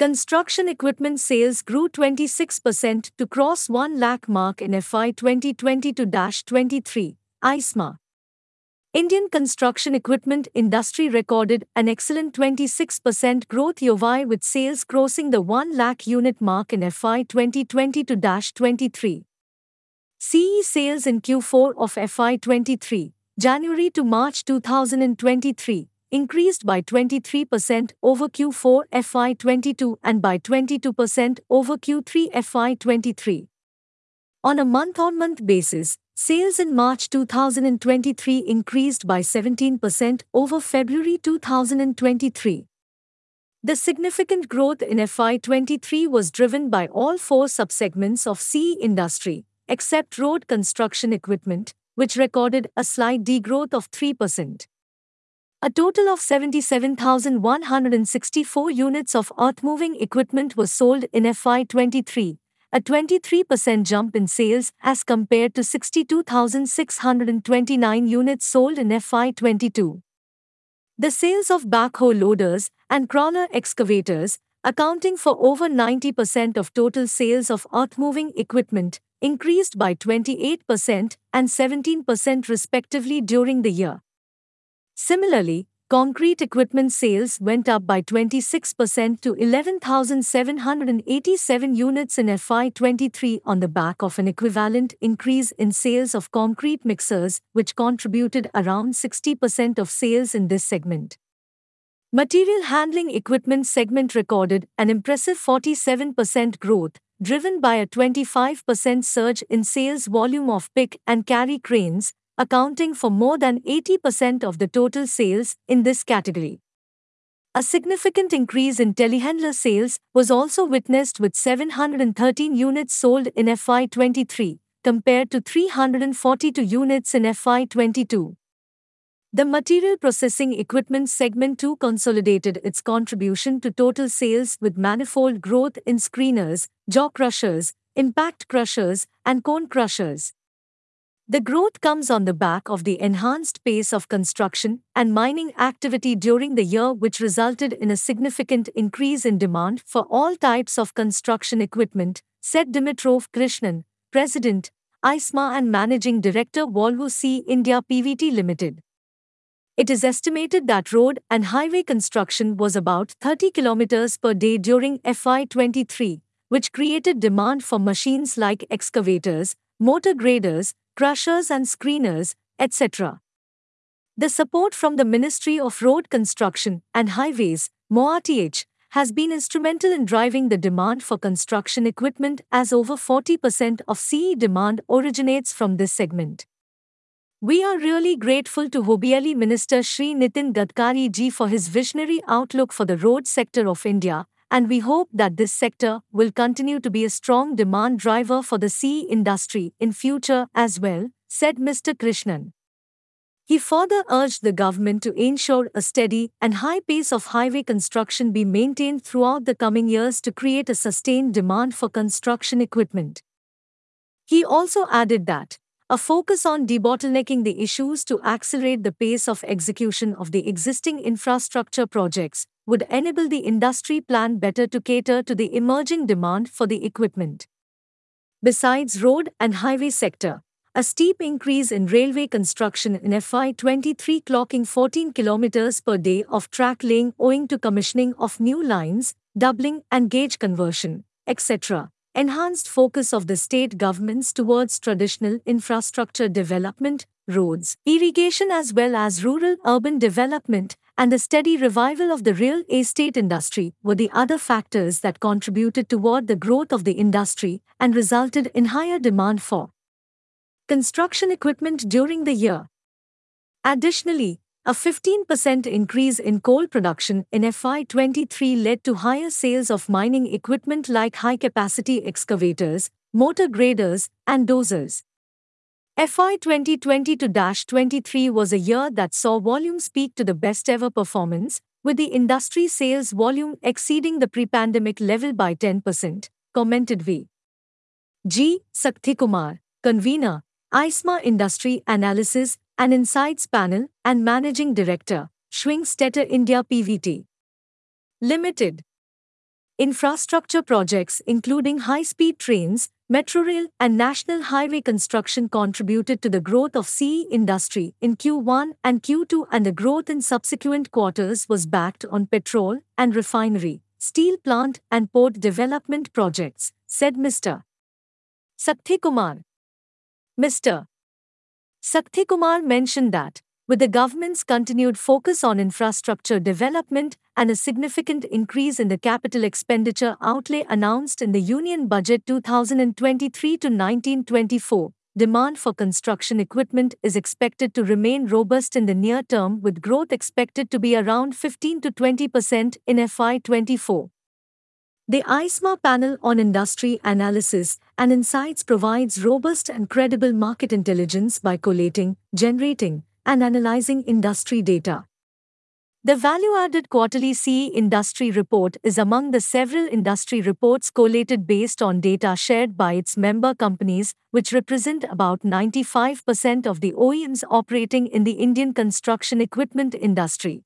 Construction equipment sales grew 26% to cross 1 lakh mark in FY 2022-23, ICEMA. Indian construction equipment industry recorded an excellent 26% growth year with sales crossing the 1 lakh unit mark in FY 2022-23. CE sales in Q4 of FY 23, January to March 2023, increased by 23% over Q4 FY 22 and by 22% over Q3 FY 23. On a month on month basis, sales in March 2023 increased by 17% over February 2023. The significant growth in FY 23 was driven by all four subsegments of CE industry except road construction equipment, which recorded a slight degrowth of 3%. A total of 77,164 units of earth-moving equipment was sold in FY23, a 23% jump in sales as compared to 62,629 units sold in FY22. The sales of backhoe loaders and crawler excavators, accounting for over 90% of total sales of earth-moving equipment, increased by 28% and 17% respectively during the year. Similarly, concrete equipment sales went up by 26% to 11,787 units in FY23 on the back of an equivalent increase in sales of concrete mixers, which contributed around 60% of sales in this segment. Material handling equipment segment recorded an impressive 47% growth, driven by a 25% surge in sales volume of pick and carry cranes, accounting for more than 80% of the total sales in this category. A significant increase in telehandler sales was also witnessed with 713 units sold in FY23, compared to 342 units in FY22. The material processing equipment segment too consolidated its contribution to total sales with manifold growth in screeners, jaw crushers, impact crushers, and cone crushers. The growth comes on the back of the enhanced pace of construction and mining activity during the year, which resulted in a significant increase in demand for all types of construction equipment, said Dimitrov Krishnan, President, ICEMA and Managing Director Volvo C India PVT Limited. It is estimated that road and highway construction was about 30 kilometers per day during FY23, which created demand for machines like excavators, motor graders, crushers and screeners, etc. The support from the Ministry of Road Construction and Highways, MoRTH, has been instrumental in driving the demand for construction equipment as over 40% of CE demand originates from this segment. We are really grateful to Hobbieli Minister Shri Nitin Gadkari ji for his visionary outlook for the road sector of India, and we hope that this sector will continue to be a strong demand driver for the CE industry in future as well, said Mr. Krishnan. He further urged the government to ensure a steady and high pace of highway construction be maintained throughout the coming years to create a sustained demand for construction equipment. He also added that a focus on debottlenecking the issues to accelerate the pace of execution of the existing infrastructure projects would enable the industry plan better to cater to the emerging demand for the equipment. Besides road and highway sector, a steep increase in railway construction in FY23 clocking 14 km per day of track laying owing to commissioning of new lines, doubling and gauge conversion, etc enhanced focus of the state governments towards traditional infrastructure development, roads, irrigation as well as rural urban development, and the steady revival of the real estate industry were the other factors that contributed toward the growth of the industry and resulted in higher demand for construction equipment during the year. Additionally, a 15% increase in coal production in FY23 led to higher sales of mining equipment like high capacity excavators, motor graders, and dozers. FY 2020 23 was a year that saw volumes peak to the best ever performance, with the industry sales volume exceeding the pre pandemic level by 10%, commented V. G. Sakthikumar, convener, ICEMA Industry Analysis and Insights Panel, and Managing Director, Schwing Stetter India PVT. Limited. Infrastructure projects including high-speed trains, metro rail and national highway construction contributed to the growth of CE industry in Q1 and Q2 and the growth in subsequent quarters was backed on petrol and refinery, steel plant and port development projects, said Mr. Kumar. Mr. Kumar mentioned that with the government's continued focus on infrastructure development and a significant increase in the capital expenditure outlay announced in the Union Budget 2023 to 1924, demand for construction equipment is expected to remain robust in the near term with growth expected to be around 15 to 20% in FY24. The ICEMA panel on industry analysis and insights provides robust and credible market intelligence by collating, generating, and analyzing industry data. The Value Added Quarterly CE Industry Report is among the several industry reports collated based on data shared by its member companies, which represent about 95% of the OEMs operating in the Indian construction equipment industry.